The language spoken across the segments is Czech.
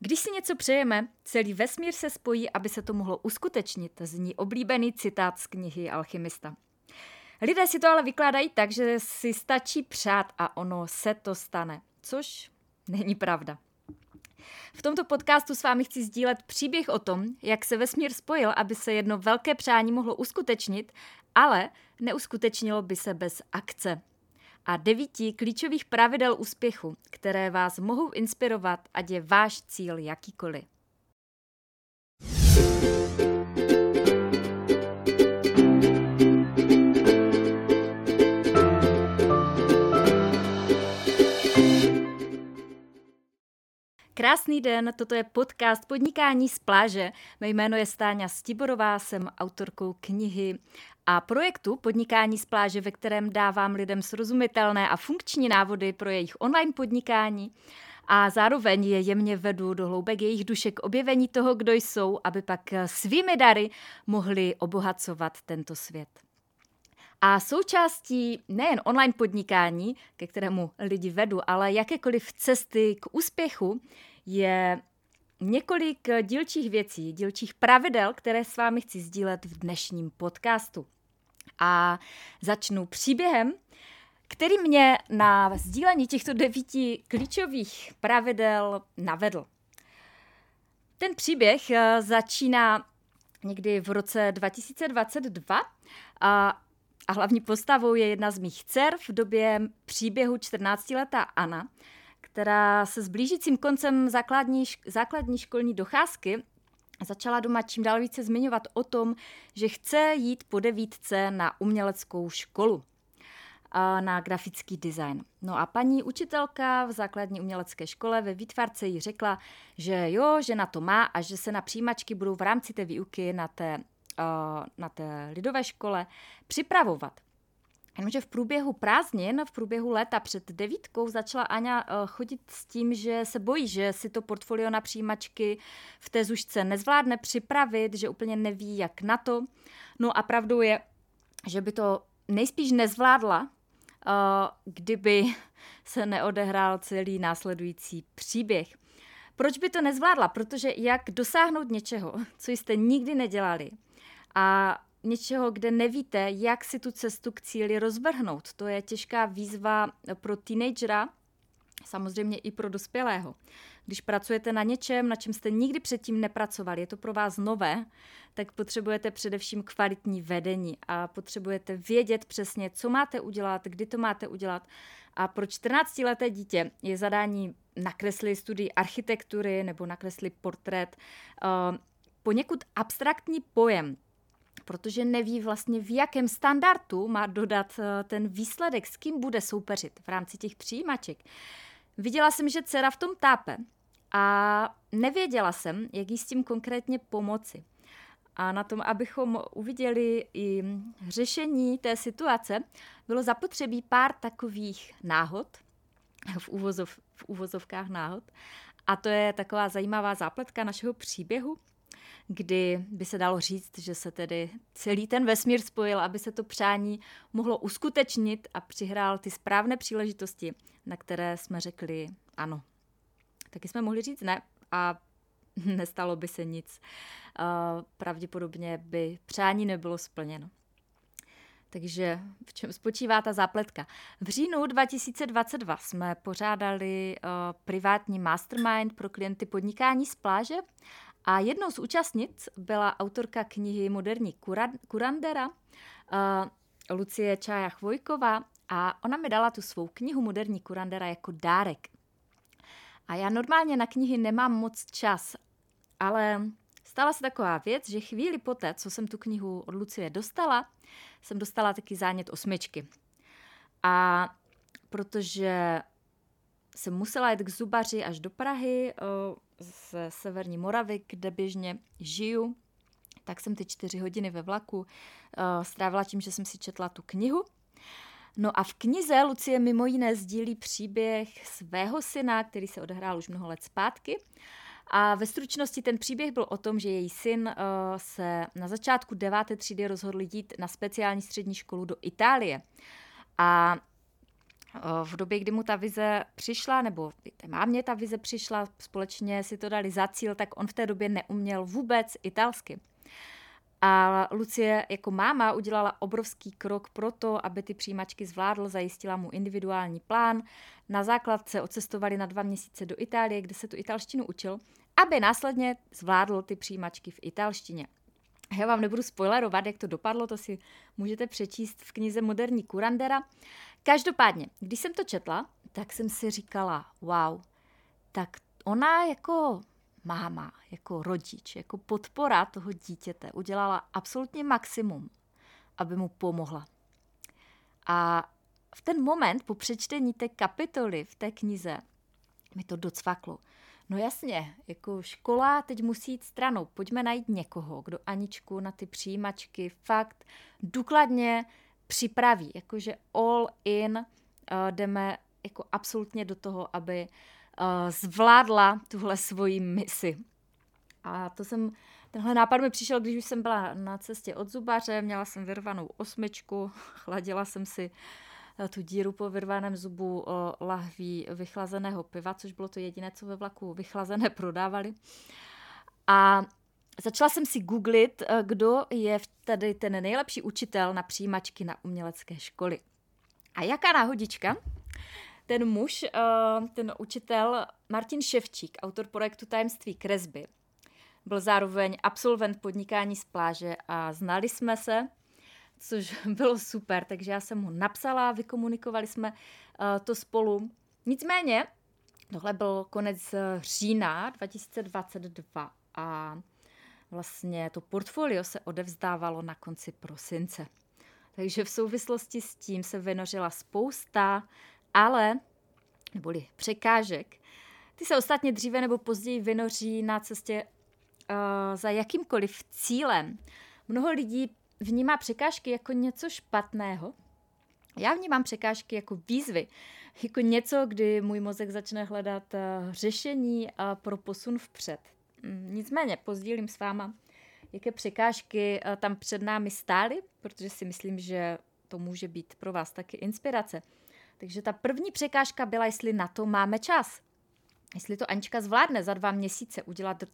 Když si něco přejeme, celý vesmír se spojí, aby se to mohlo uskutečnit, zní oblíbený citát z knihy Alchymista. Lidé si to ale vykládají tak, že si stačí přát a ono se to stane, což není pravda. V tomto podcastu s vámi chci sdílet příběh o tom, jak se vesmír spojil, aby se jedno velké přání mohlo uskutečnit, ale neuskutečnilo by se bez akce. A devíti klíčových pravidel úspěchu, které vás mohou inspirovat, ať je váš cíl jakýkoliv. Krásný den, toto je podcast Podnikání z pláže. Mé jméno je Stáňa Stiborová, jsem autorkou knihy a projektu Podnikání z pláže, ve kterém dávám lidem srozumitelné a funkční návody pro jejich online podnikání a zároveň je jemně vedu do hloubek jejich duše k objevení toho, kdo jsou, aby pak svými dary mohli obohacovat tento svět. A součástí nejen online podnikání, ke kterému lidi vedu, ale jakékoliv cesty k úspěchu, je několik dílčích věcí, dílčích pravidel, které s vámi chci sdílet v dnešním podcastu. A začnu příběhem, který mě na sdílení těchto devíti klíčových pravidel navedl. Ten příběh eh, začíná někdy v roce 2022 a a hlavní postavou je jedna z mých dcer v době příběhu 14-letá Anna, která se s blížícím koncem základní, základní školní docházky začala doma čím dál více zmiňovat o tom, že chce jít po devítce na uměleckou školu na grafický design. No a paní učitelka v základní umělecké škole ve výtvarce jí řekla, že jo, že na to má a že se na přijímačky budou v rámci té výuky na té na té lidové škole připravovat. Jenomže v průběhu prázdnin, v průběhu léta před devítkou začala Aňa eh, chodit s tím, že se bojí, že si to portfolio na přijímačky v té zušce nezvládne připravit, že úplně neví, jak na to. No a pravdou je, že by to nejspíš nezvládla, eh, kdyby se neodehrál celý následující příběh. Proč by to nezvládla? Protože jak dosáhnout něčeho, co jste nikdy nedělali, a něčeho, kde nevíte, jak si tu cestu k cíli rozvrhnout. To je těžká výzva pro teenagera, samozřejmě i pro dospělého. Když pracujete na něčem, na čem jste nikdy předtím nepracovali, je to pro vás nové, tak potřebujete především kvalitní vedení a potřebujete vědět přesně, co máte udělat, kdy to máte udělat. A pro 14-leté dítě je zadání nakreslit studii architektury nebo nakreslit portrét uh, poněkud abstraktní pojem protože neví vlastně v jakém standardu má dodat eh, ten výsledek, s kým bude soupeřit v rámci těch přijímaček. Viděla jsem, že dcera v tom tápe a nevěděla jsem, jak jí s tím konkrétně pomoci. A na tom, abychom uviděli i řešení té situace, bylo zapotřebí pár takových náhod, v, uvozov, v uvozovkách náhod. A to je taková zajímavá zápletka našeho příběhu, kdy by se dalo říct, že se tedy celý ten vesmír spojil, aby se to přání mohlo uskutečnit a přihrál ty správné příležitosti, na které jsme řekli ano. Taky jsme mohli říct ne a nestalo by se nic. Pravděpodobně by přání nebylo splněno. Takže v čem spočívá ta zápletka? V říjnu 2022 jsme pořádali uh, privátní mastermind pro klienty podnikání z pláže a jednou z účastnic byla autorka knihy Moderní kurandera, uh, Lucie Čája Chvojková, a ona mi dala tu svou knihu Moderní kurandera jako dárek. A já normálně na knihy nemám moc čas, ale stala se taková věc, že chvíli poté, co jsem tu knihu od Lucie dostala, jsem dostala taky zánět osmičky. A protože jsem musela jít k zubaři až do Prahy, ze Severní Moravy, kde běžně žiju, tak jsem ty čtyři hodiny ve vlaku uh, strávila tím, že jsem si četla tu knihu. No a v knize Lucie mimo jiné sdílí příběh svého syna, který se odehrál už mnoho let zpátky. A ve stručnosti ten příběh byl o tom, že její syn uh, se na začátku deváté třídy rozhodl jít na speciální střední školu do Itálie. A v době, kdy mu ta vize přišla, nebo té mámě ta vize přišla, společně si to dali za cíl, tak on v té době neuměl vůbec italsky. A Lucie jako máma udělala obrovský krok pro to, aby ty přijímačky zvládl, zajistila mu individuální plán. Na základce odcestovali na dva měsíce do Itálie, kde se tu italštinu učil, aby následně zvládl ty přijímačky v italštině. Já vám nebudu spoilerovat, jak to dopadlo, to si můžete přečíst v knize Moderní kurandera. Každopádně, když jsem to četla, tak jsem si říkala, wow, tak ona jako máma, jako rodič, jako podpora toho dítěte udělala absolutně maximum, aby mu pomohla. A v ten moment po přečtení té kapitoly v té knize mi to docvaklo. No jasně, jako škola teď musí jít stranou. Pojďme najít někoho, kdo Aničku na ty přijímačky fakt důkladně připraví. Jakože all in uh, jdeme jako absolutně do toho, aby uh, zvládla tuhle svoji misi. A to jsem, tenhle nápad mi přišel, když už jsem byla na cestě od zubaře, měla jsem vyrvanou osmičku, chladila jsem si uh, tu díru po vyrvaném zubu eh, lahví vychlazeného piva, což bylo to jediné, co ve vlaku vychlazené prodávali. A začala jsem si googlit, eh, kdo je tady ten nejlepší učitel na přijímačky na umělecké školy. A jaká náhodička? Ten muž, ten učitel Martin Ševčík, autor projektu Tajemství kresby, byl zároveň absolvent podnikání z pláže a znali jsme se což bylo super, takže já jsem mu napsala, vykomunikovali jsme uh, to spolu. Nicméně, tohle byl konec eh, října 2022 a vlastně to portfolio se odevzdávalo na konci prosince. Takže v souvislosti s tím se vynořila spousta, ale, neboli překážek, ty se ostatně dříve nebo později vynoří na cestě uh, za jakýmkoliv cílem. Mnoho lidí vnímá překážky jako něco špatného. Já vnímám překážky jako výzvy, jako něco, kdy můj mozek začne hledat uh, řešení uh, pro posun vpřed. Mm, nicméně pozdílím s váma, jaké překážky uh, tam před námi stály, protože si myslím, že to může být pro vás taky inspirace. Takže ta první překážka byla, jestli na to máme čas. Jestli to Anička zvládne za dva měsíce udělat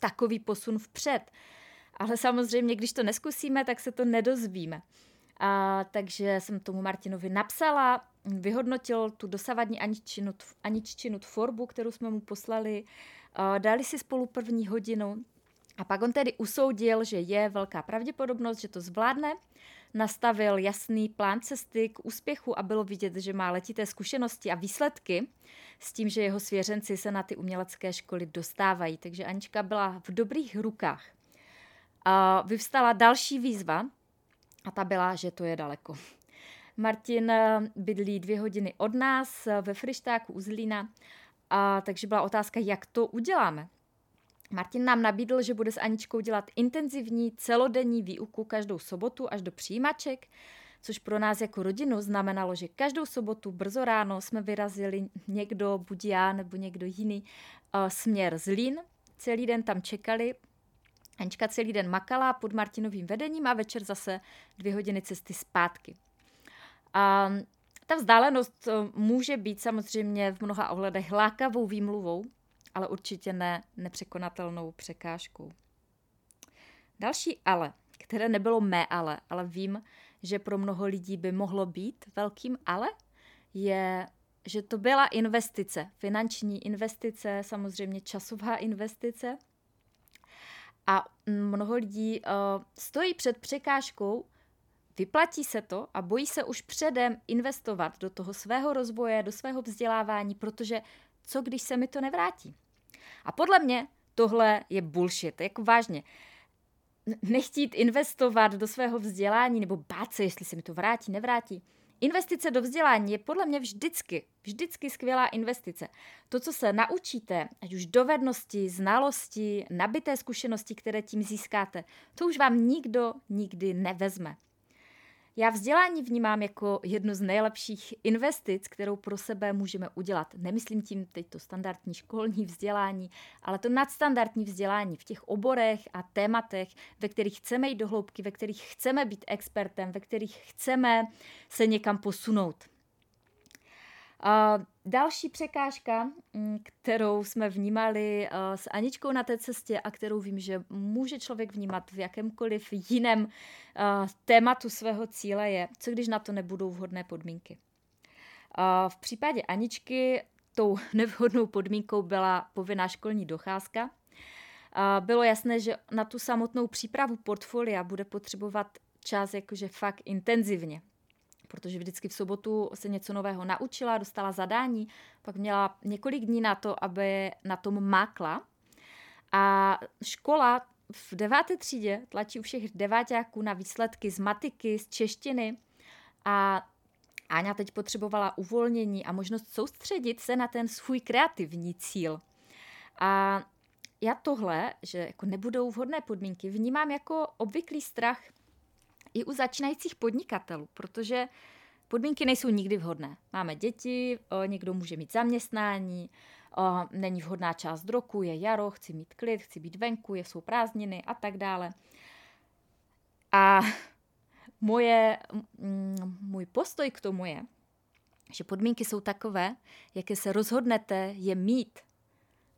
takový posun vpřed. Ale samozřejmě, když to neskusíme, tak se to nedozvíme. A, takže jsem tomu Martinovi napsala, vyhodnotil tu dosavadní aniččinu, aniččinu tvorbu, kterou jsme mu poslali, a, dali si spolu první hodinu a pak on tedy usoudil, že je velká pravděpodobnost, že to zvládne, nastavil jasný plán cesty k úspěchu a bylo vidět, že má letité zkušenosti a výsledky s tím, že jeho svěřenci se na ty umělecké školy dostávají. Takže Anička byla v dobrých rukách. Vyvstala další výzva a ta byla, že to je daleko. Martin eh, bydlí dvě hodiny od nás eh, ve Frištáku u Zlína, a takže byla otázka, jak to uděláme. Martin nám nabídl, že bude s Aničkou dělat intenzivní celodenní výuku každou sobotu až do přijímaček, což pro nás jako rodinu znamenalo, že každou sobotu brzo ráno jsme vyrazili někdo, buď já nebo někdo jiný, eh, směr Zlín. Celý den tam čekali, Anička celý den makala pod Martinovým vedením a večer zase dvě hodiny cesty zpátky. A ta vzdálenost eh, může být samozřejmě v mnoha ohledech lákavou výmluvou, ale určitě ne nepřekonatelnou překážkou. Další ale, které nebylo mé ale, ale vím, že pro mnoho lidí by mohlo být velkým ale, je, že to byla investice, finanční investice, samozřejmě časová investice – a mnoho lidí uh, stojí před překážkou, vyplatí se to a bojí se už předem investovat do toho svého rozvoje, do svého vzdělávání, protože co když se mi to nevrátí? A podle mě tohle je bullshit, jako vážně. Nechtít investovat do svého vzdělání nebo bát se, jestli se mi to vrátí, nevrátí. Investice do vzdělání je podle mě vždycky, vždycky skvělá investice. To, co se naučíte, ať už dovednosti, znalosti, nabité zkušenosti, které tím získáte, to už vám nikdo nikdy nevezme. Já vzdělání vnímám jako jednu z nejlepších investic, kterou pro sebe můžeme udělat. Nemyslím tím teď to standardní školní vzdělání, ale to nadstandardní vzdělání v těch oborech a tématech, ve kterých chceme jít do hloubky, ve kterých chceme být expertem, ve kterých chceme se někam posunout. A další překážka, mm, kterou jsme vnímali eh, s Aničkou na té cestě a kterou vím, že může člověk vnímat v jakémkoliv jiném eh, tématu svého cíle, je, co když na to nebudou vhodné podmínky. V případě Aničky tou nevhodnou podmínkou byla povinná školní docházka. Bylo jasné, že na tu samotnou přípravu portfolia bude potřebovat čas jakože fakt intenzivně protože vždycky v sobotu se něco nového naučila, dostala zadání, pak měla několik dní na to, aby na tom mákla. A škola v deváté třídě tlačí u všech deváťáků na výsledky z matiky, z češtiny a Áňa teď potřebovala uvolnění a možnost soustředit se na ten svůj kreativní cíl. A já tohle, že jako nebudou vhodné podmínky, vnímám jako obvyklý strach i u začínajících podnikatelů, protože podmínky nejsou nikdy vhodné. Máme děti, někdo může mít zaměstnání, není vhodná část roku, je jaro, chci mít klid, chci být venku, jsou prázdniny a tak dále. A moje, můj postoj k tomu je, že podmínky jsou takové, jaké se rozhodnete je mít.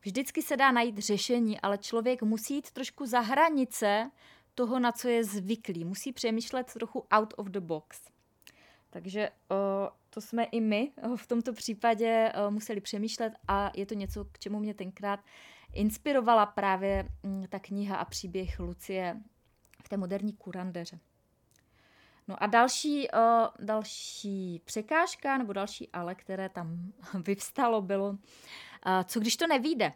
Vždycky se dá najít řešení, ale člověk musí jít trošku za hranice toho, na co je zvyklý. Musí přemýšlet trochu out of the box. Takže o, to jsme i my v tomto případě o, museli přemýšlet a je to něco, k čemu mě tenkrát inspirovala právě mm, ta kniha a příběh Lucie v té moderní kurandeře. No a další, další překážka nebo další ale, které tam vyvstalo, bylo, co když to nevíde?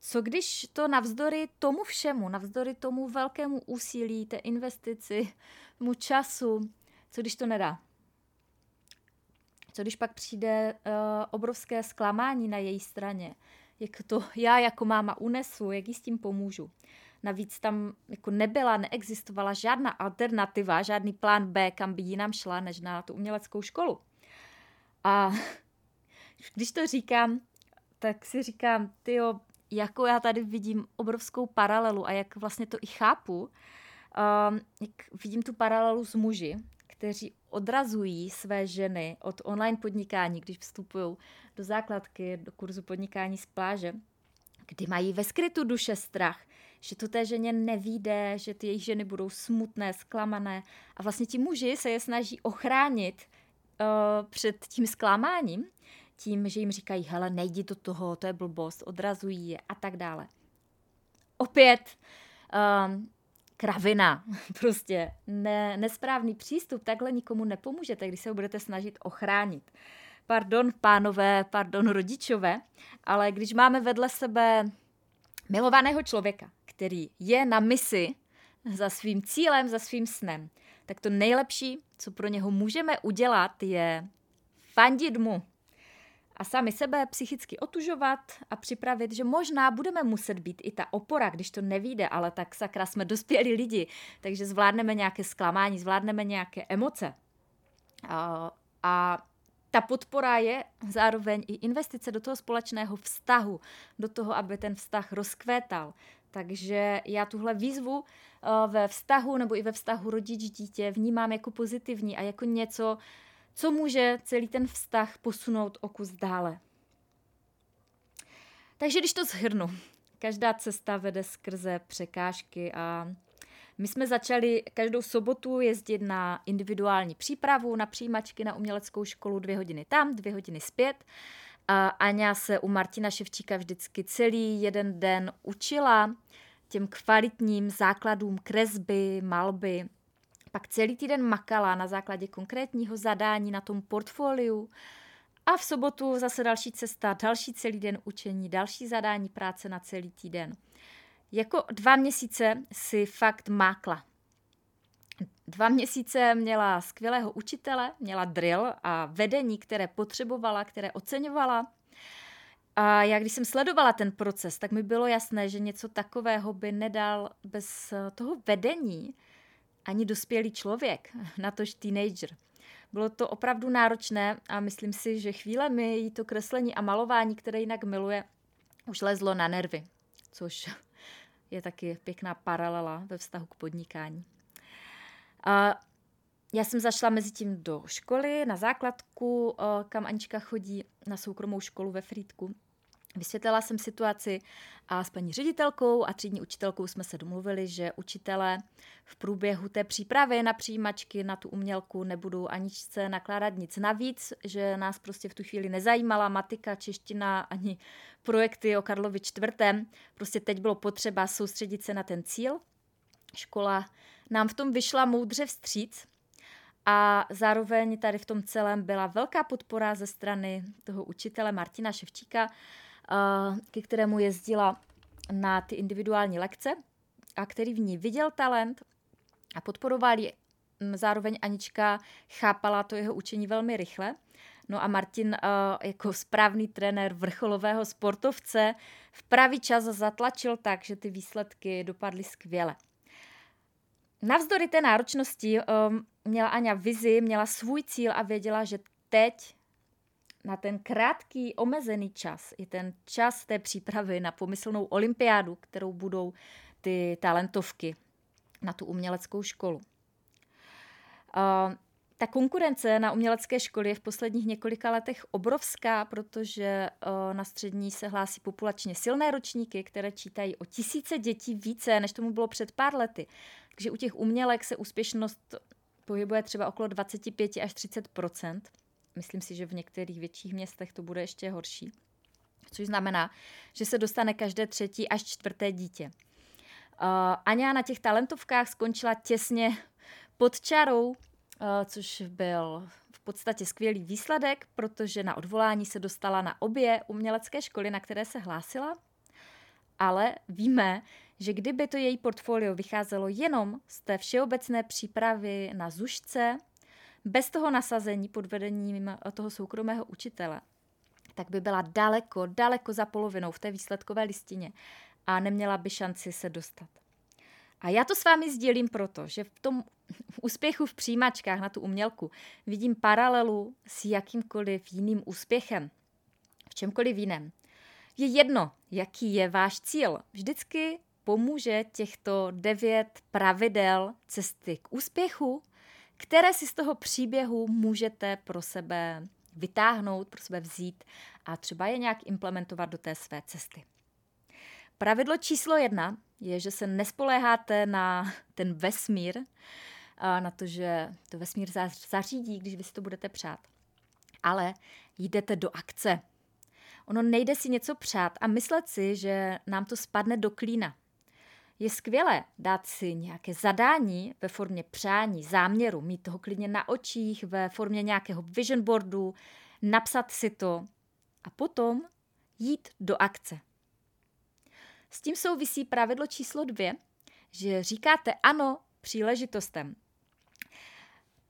Co když to navzdory tomu všemu, navzdory tomu velkému úsilí, té investici, mu času, co když to nedá? Co když pak přijde uh, obrovské zklamání na její straně? Jak to já jako máma unesu, jak jí s tím pomůžu? Navíc tam jako nebyla, neexistovala žádná alternativa, žádný plán B, kam by jinam šla, než na tu uměleckou školu. A když to říkám, tak si říkám, ty jako já tady vidím obrovskou paralelu a jak vlastně to i chápu, um, jak vidím tu paralelu s muži, kteří odrazují své ženy od online podnikání, když vstupují do základky, do kurzu podnikání z pláže, kdy mají ve skrytu duše strach, že to té ženě nevíde, že ty jejich ženy budou smutné, zklamané. A vlastně ti muži se je snaží ochránit uh, před tím zklamáním tím, že jim říkají, hele, nejdi do toho, to je blbost, odrazují je a tak dále. Opět um, kravina, prostě ne, nesprávný přístup, takhle nikomu nepomůžete, když se ho budete snažit ochránit. Pardon, pánové, pardon, rodičové, ale když máme vedle sebe milovaného člověka, který je na misi za svým cílem, za svým snem, tak to nejlepší, co pro něho můžeme udělat, je fandit mu, a sami sebe psychicky otužovat a připravit, že možná budeme muset být i ta opora, když to nevíde, ale tak sakra jsme dospělí lidi, takže zvládneme nějaké zklamání, zvládneme nějaké emoce. A, a ta podpora je zároveň i investice do toho společného vztahu, do toho, aby ten vztah rozkvétal. Takže já tuhle výzvu ve vztahu nebo i ve vztahu rodič-dítě vnímám jako pozitivní a jako něco, co může celý ten vztah posunout o kus dále. Takže když to shrnu, každá cesta vede skrze překážky a my jsme začali každou sobotu jezdit na individuální přípravu, na přijímačky na uměleckou školu dvě hodiny tam, dvě hodiny zpět. A Aňa se u Martina Ševčíka vždycky celý jeden den učila těm kvalitním základům kresby, malby, pak celý týden makala na základě konkrétního zadání na tom portfoliu a v sobotu zase další cesta, další celý den učení, další zadání práce na celý týden. Jako dva měsíce si fakt mákla. Dva měsíce měla skvělého učitele, měla drill a vedení, které potřebovala, které oceňovala. A já, když jsem sledovala ten proces, tak mi bylo jasné, že něco takového by nedal bez toho vedení ani dospělý člověk, natož teenager. Bylo to opravdu náročné a myslím si, že chvíle mi jí to kreslení a malování, které jinak miluje, už lezlo na nervy, což je taky pěkná paralela ve vztahu k podnikání. A já jsem zašla mezi tím do školy, na základku, kam Anička chodí na soukromou školu ve Frýdku. Vysvětlila jsem situaci a s paní ředitelkou a třídní učitelkou jsme se domluvili, že učitelé v průběhu té přípravy na přijímačky na tu umělku nebudou aničce nakládat nic navíc, že nás prostě v tu chvíli nezajímala matika, čeština ani projekty o Karlovi čtvrtém. Prostě teď bylo potřeba soustředit se na ten cíl. Škola nám v tom vyšla moudře vstříc a zároveň tady v tom celém byla velká podpora ze strany toho učitele Martina Ševčíka, ke kterému jezdila na ty individuální lekce a který v ní viděl talent a podporoval ji. Zároveň Anička chápala to jeho učení velmi rychle. No a Martin jako správný trenér vrcholového sportovce v pravý čas zatlačil tak, že ty výsledky dopadly skvěle. Navzdory té náročnosti um, měla Aňa vizi, měla svůj cíl a věděla, že teď na ten krátký, omezený čas, i ten čas té přípravy na pomyslnou olympiádu, kterou budou ty talentovky na tu uměleckou školu. Ta konkurence na umělecké školy je v posledních několika letech obrovská, protože na střední se hlásí populačně silné ročníky, které čítají o tisíce dětí více, než tomu bylo před pár lety. Takže u těch umělek se úspěšnost pohybuje třeba okolo 25 až 30 Myslím si, že v některých větších městech to bude ještě horší. Což znamená, že se dostane každé třetí až čtvrté dítě. Uh, Aňa na těch talentovkách skončila těsně pod čarou, uh, což byl v podstatě skvělý výsledek, protože na odvolání se dostala na obě umělecké školy, na které se hlásila. Ale víme, že kdyby to její portfolio vycházelo jenom z té všeobecné přípravy na zušce, bez toho nasazení pod vedením toho soukromého učitele, tak by byla daleko, daleko za polovinou v té výsledkové listině a neměla by šanci se dostat. A já to s vámi sdělím proto, že v tom úspěchu v přijímačkách na tu umělku vidím paralelu s jakýmkoliv jiným úspěchem. V čemkoliv jiném. Je jedno, jaký je váš cíl. Vždycky pomůže těchto devět pravidel cesty k úspěchu které si z toho příběhu můžete pro sebe vytáhnout, pro sebe vzít a třeba je nějak implementovat do té své cesty. Pravidlo číslo jedna je, že se nespoléháte na ten vesmír, na to, že to vesmír zařídí, když vy si to budete přát. Ale jdete do akce. Ono nejde si něco přát a myslet si, že nám to spadne do klína. Je skvělé dát si nějaké zadání ve formě přání, záměru, mít toho klidně na očích, ve formě nějakého vision boardu, napsat si to a potom jít do akce. S tím souvisí pravidlo číslo dvě, že říkáte ano příležitostem.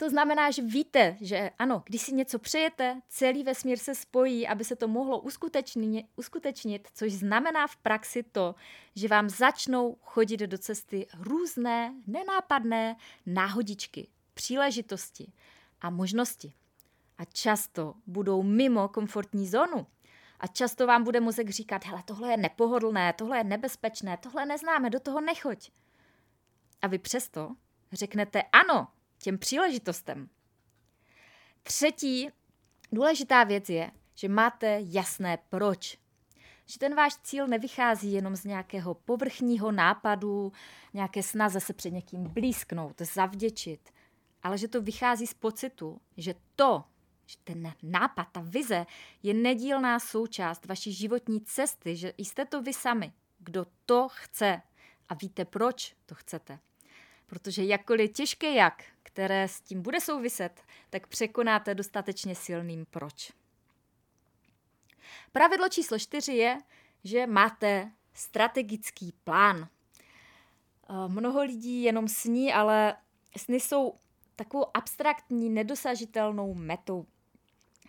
To znamená, že víte, že ano, když si něco přejete, celý vesmír se spojí, aby se to mohlo uskutečnit, uskutečnit, což znamená v praxi to, že vám začnou chodit do cesty různé, nenápadné náhodičky, příležitosti a možnosti. A často budou mimo komfortní zónu. A často vám bude mozek říkat, hele, tohle je nepohodlné, tohle je nebezpečné, tohle neznáme, do toho nechoď. A vy přesto řeknete ano, těm příležitostem. Třetí důležitá věc je, že máte jasné proč. Že ten váš cíl nevychází jenom z nějakého povrchního nápadu, nějaké snaze se před někým blízknout, zavděčit, ale že to vychází z pocitu, že to, že ten nápad, ta vize je nedílná součást vaší životní cesty, že jste to vy sami, kdo to chce a víte, proč to chcete. Protože jakkoliv těžké jak, které s tím bude souviset, tak překonáte dostatečně silným proč. Pravidlo číslo čtyři je, že máte strategický plán. Eh, mnoho lidí jenom sní, ale sny jsou takovou abstraktní, nedosažitelnou metou.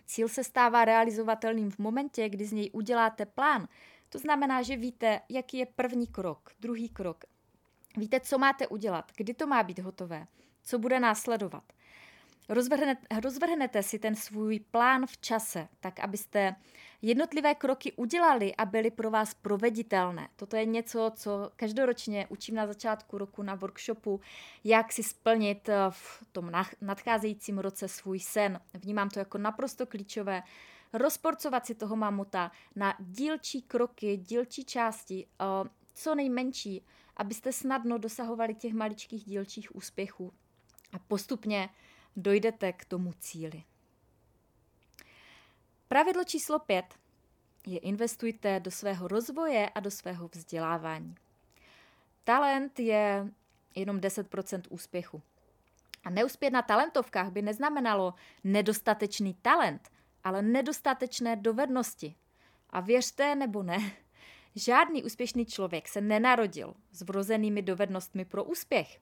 Cíl se stává realizovatelným v momentě, kdy z něj uděláte plán. To znamená, že víte, jaký je první krok, druhý krok. Víte, co máte udělat, kdy to má být hotové co bude následovat. rozvrhnete, rozvrhnete si ten svůj plán v čase, tak abyste jednotlivé kroky udělali a byly pro vás proveditelné. Toto je něco, co každoročně učím na začátku roku na workshopu, jak si splnit eh, v tom nadcházejícím roce svůj sen. Vnímám to jako naprosto klíčové, rozporcovat si toho mamuta na dílčí kroky, dílčí části, eh, co nejmenší, abyste snadno dosahovali těch maličkých dílčích úspěchů a postupně dojdete k tomu cíli. Pravidlo číslo pět je investujte do svého rozvoje a do svého vzdělávání. Talent je jenom 10% úspěchu. A neuspět na talentovkách by neznamenalo nedostatečný talent, ale nedostatečné dovednosti. A věřte nebo ne, žádný úspěšný člověk se nenarodil s vrozenými dovednostmi pro úspěch.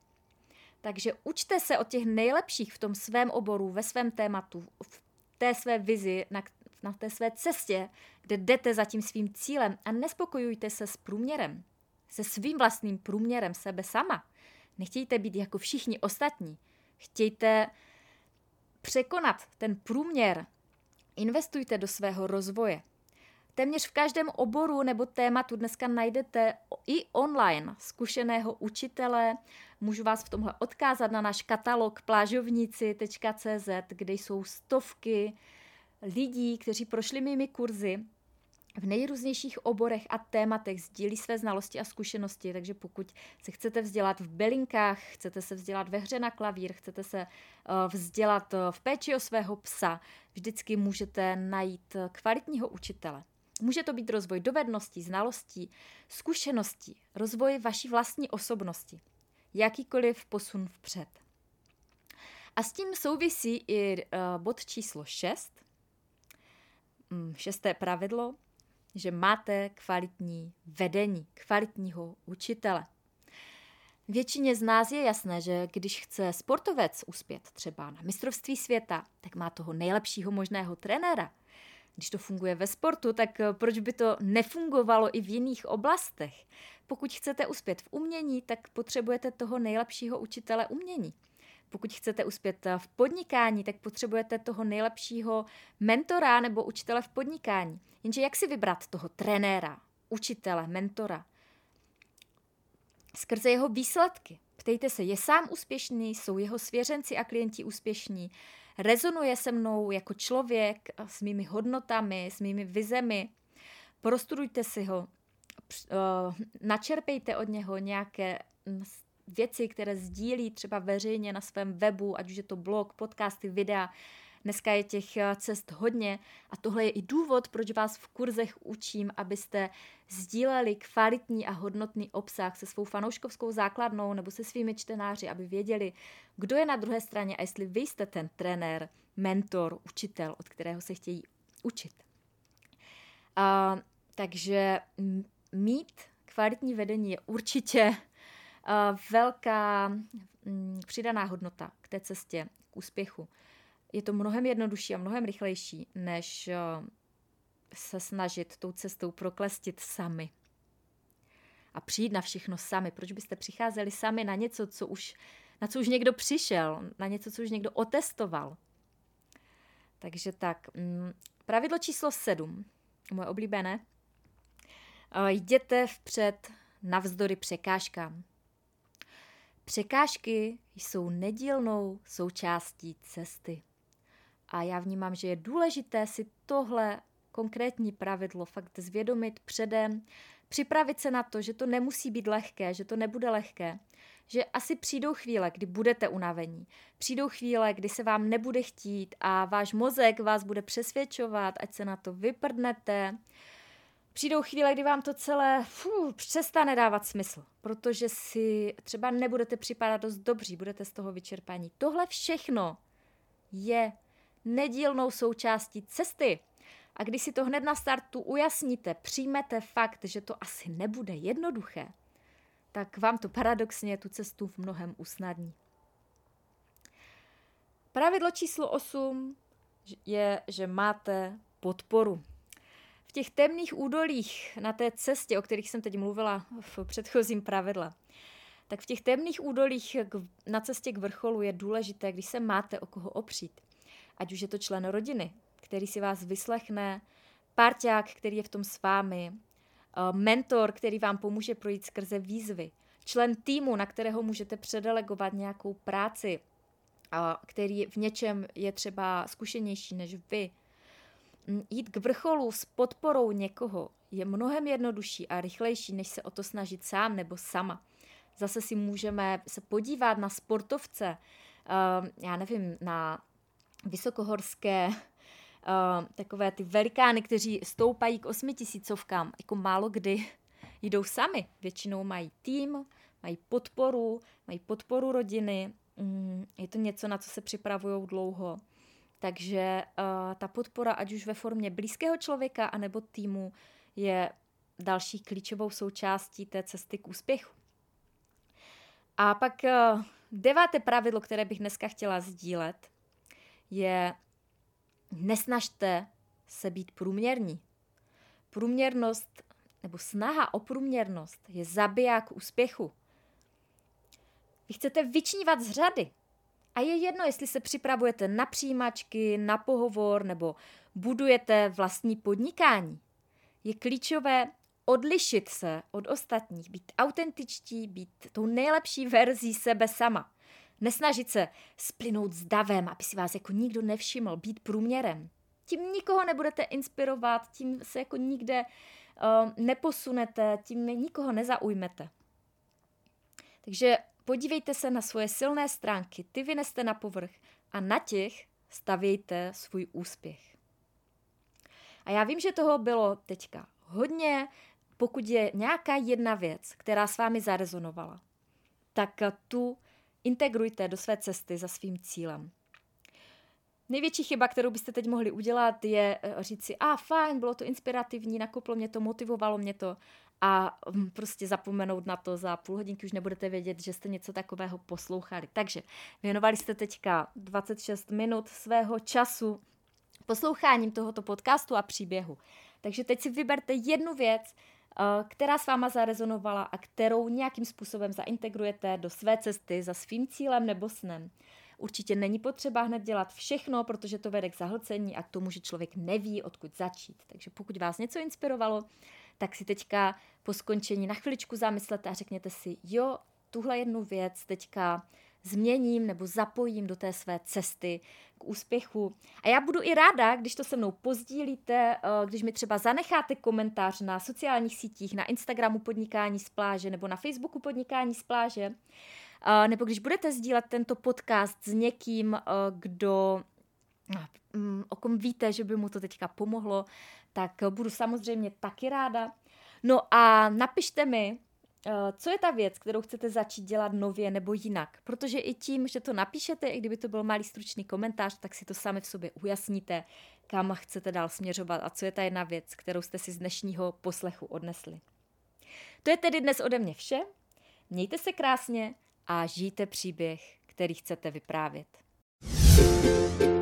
Takže učte se od těch nejlepších v tom svém oboru, ve svém tématu, v té své vizi, na, na té své cestě, kde jdete za tím svým cílem a nespokojujte se s průměrem, se svým vlastním průměrem sebe sama. Nechtějte být jako všichni ostatní. Chtějte překonat ten průměr. Investujte do svého rozvoje. Téměř v každém oboru nebo tématu dneska najdete i online zkušeného učitele. Můžu vás v tomhle odkázat na náš katalog plážovníci.cz, kde jsou stovky lidí, kteří prošli mými kurzy v nejrůznějších oborech a tématech sdílí své znalosti a zkušenosti, takže pokud se chcete vzdělat v belinkách, chcete se vzdělat ve hře na klavír, chcete se uh, vzdělat uh, v péči o svého psa, vždycky můžete najít kvalitního učitele. Může to být rozvoj dovedností, znalostí, zkušeností, rozvoj vaší vlastní osobnosti, jakýkoliv posun vpřed. A s tím souvisí i uh, bod číslo 6, mm, šesté pravidlo, že máte kvalitní vedení, kvalitního učitele. Většině z nás je jasné, že když chce sportovec uspět třeba na mistrovství světa, tak má toho nejlepšího možného trenéra. Když to funguje ve sportu, tak eh, proč by to nefungovalo i v jiných oblastech? Pokud chcete uspět v umění, tak potřebujete toho nejlepšího učitele umění. Pokud chcete uspět eh, v podnikání, tak potřebujete toho nejlepšího mentora nebo učitele v podnikání. Jenže jak si vybrat toho trenéra, učitele, mentora? Skrze jeho výsledky. Ptejte se, je sám úspěšný, jsou jeho svěřenci a klienti úspěšní, rezonuje se mnou jako člověk, s mými hodnotami, s mými vizemi. Prostudujte si ho, eh, načerpejte od něho nějaké mm, věci, které sdílí třeba veřejně na svém webu, ať už je to blog, podcasty, videa. Dneska je těch eh, cest hodně a tohle je i důvod, proč vás v kurzech učím, abyste sdíleli kvalitní a hodnotný obsah se svou fanouškovskou základnou nebo se svými čtenáři, aby věděli, kdo je na druhé straně a jestli vy jste ten trenér, mentor, učitel, od kterého se chtějí učit. A, takže mít kvalitní vedení je určitě velká přidaná hodnota k té cestě, k úspěchu. Je to mnohem jednodušší a mnohem rychlejší, než se snažit tou cestou proklestit sami. A přijít na všechno sami. Proč byste přicházeli sami na něco, co už, na co už někdo přišel, na něco, co už někdo otestoval. Takže tak, pravidlo číslo sedm, moje oblíbené. Jděte vpřed navzdory překážkám. Překážky jsou nedílnou součástí cesty. A já vnímám, že je důležité si tohle konkrétní pravidlo fakt zvědomit předem, připravit se na to, že to nemusí být lehké, že to nebude lehké, že asi přijdou chvíle, kdy budete unavení, přijdou chvíle, kdy se vám nebude chtít a váš mozek vás bude přesvědčovat, ať se na to vyprdnete, přijdou chvíle, kdy vám to celé fů, přestane dávat smysl, protože si třeba nebudete připadat dost dobří, budete z toho vyčerpaní. Tohle všechno je nedílnou součástí cesty. A když si to hned na startu ujasníte, přijmete fakt, že to asi nebude jednoduché, tak vám to paradoxně tu cestu v mnohem usnadní. Pravidlo číslo 8 je, že máte podporu. V těch temných údolích na té cestě, o kterých jsem teď mluvila v předchozím pravidle, tak v těch temných údolích na cestě k vrcholu je důležité, když se máte o koho opřít. Ať už je to člen rodiny, který si vás vyslechne, parťák, který je v tom s vámi, eh, mentor, který vám pomůže projít skrze výzvy, člen týmu, na kterého můžete předelegovat nějakou práci, který v něčem je třeba zkušenější než vy. Mm, jít k vrcholu s podporou někoho je mnohem jednodušší a rychlejší, než se o to snažit sám nebo sama. Zase si můžeme se podívat na sportovce, já nevím, na vysokohorské takové ty velikány, kteří stoupají k osmitisícovkám, jako málo kdy jdou sami. Většinou mají tým, mají podporu, mají podporu rodiny, mm, je to něco, na co se připravují dlouho. Takže uh, ta podpora, ať už ve formě blízkého člověka anebo týmu, je další klíčovou součástí té cesty k úspěchu. A pak uh, deváté pravidlo, které bych dneska chtěla sdílet, je nesnažte se být průměrní. Průměrnost nebo snaha o průměrnost je zabiják úspěchu. Vy chcete vyčnívat z řady. A je jedno, jestli se připravujete na přijímačky, na pohovor nebo budujete vlastní podnikání. Je klíčové odlišit se od ostatních, být autentičtí, být tou nejlepší verzí sebe sama. Nesnažit se splynout s davem, aby si vás jako nikdo nevšiml, být průměrem. Tím nikoho nebudete inspirovat, tím se jako nikde uh, neposunete, tím nikoho nezaujmete. Takže podívejte se na svoje silné stránky, ty vyneste na povrch a na těch stavějte svůj úspěch. A já vím, že toho bylo teďka hodně, pokud je nějaká jedna věc, která s vámi zarezonovala, tak tu integrujte do své cesty za svým cílem. Největší chyba, kterou byste teď mohli udělat, je eh, říct si, a ah, fajn, bylo to inspirativní, nakoplo mě to, motivovalo mě to a hm, prostě zapomenout na to, za půl hodinky už nebudete vědět, že jste něco takového poslouchali. Takže věnovali jste teďka 26 minut svého času posloucháním tohoto podcastu a příběhu. Takže teď si vyberte jednu věc, která s váma zarezonovala a kterou nějakým způsobem zaintegrujete do své cesty za svým cílem nebo snem. Určitě není potřeba hned dělat všechno, protože to vede k zahlcení a k tomu, že člověk neví, odkud začít. Takže pokud vás něco inspirovalo, tak si teďka po skončení na chviličku zamyslete a řekněte si, jo, tuhle jednu věc teďka změním nebo zapojím do té své cesty k úspěchu. A já budu i ráda, když to se mnou pozdílíte, eh, když mi třeba zanecháte komentář na sociálních sítích, na Instagramu Podnikání z pláže nebo na Facebooku Podnikání z pláže, eh, nebo když budete sdílet tento podcast s někým, eh, kdo mm, o kom víte, že by mu to teďka pomohlo, tak budu samozřejmě taky ráda. No a napište mi, co je ta věc, kterou chcete začít dělat nově nebo jinak. Protože i tím, že to napíšete, i kdyby to byl malý stručný komentář, tak si to sami v sobě ujasníte, kam chcete dál směřovat a co je ta jedna věc, kterou jste si z dnešního poslechu odnesli. To je tedy dnes ode mě vše. Mějte se krásně a žijte příběh, který chcete vyprávět. thank you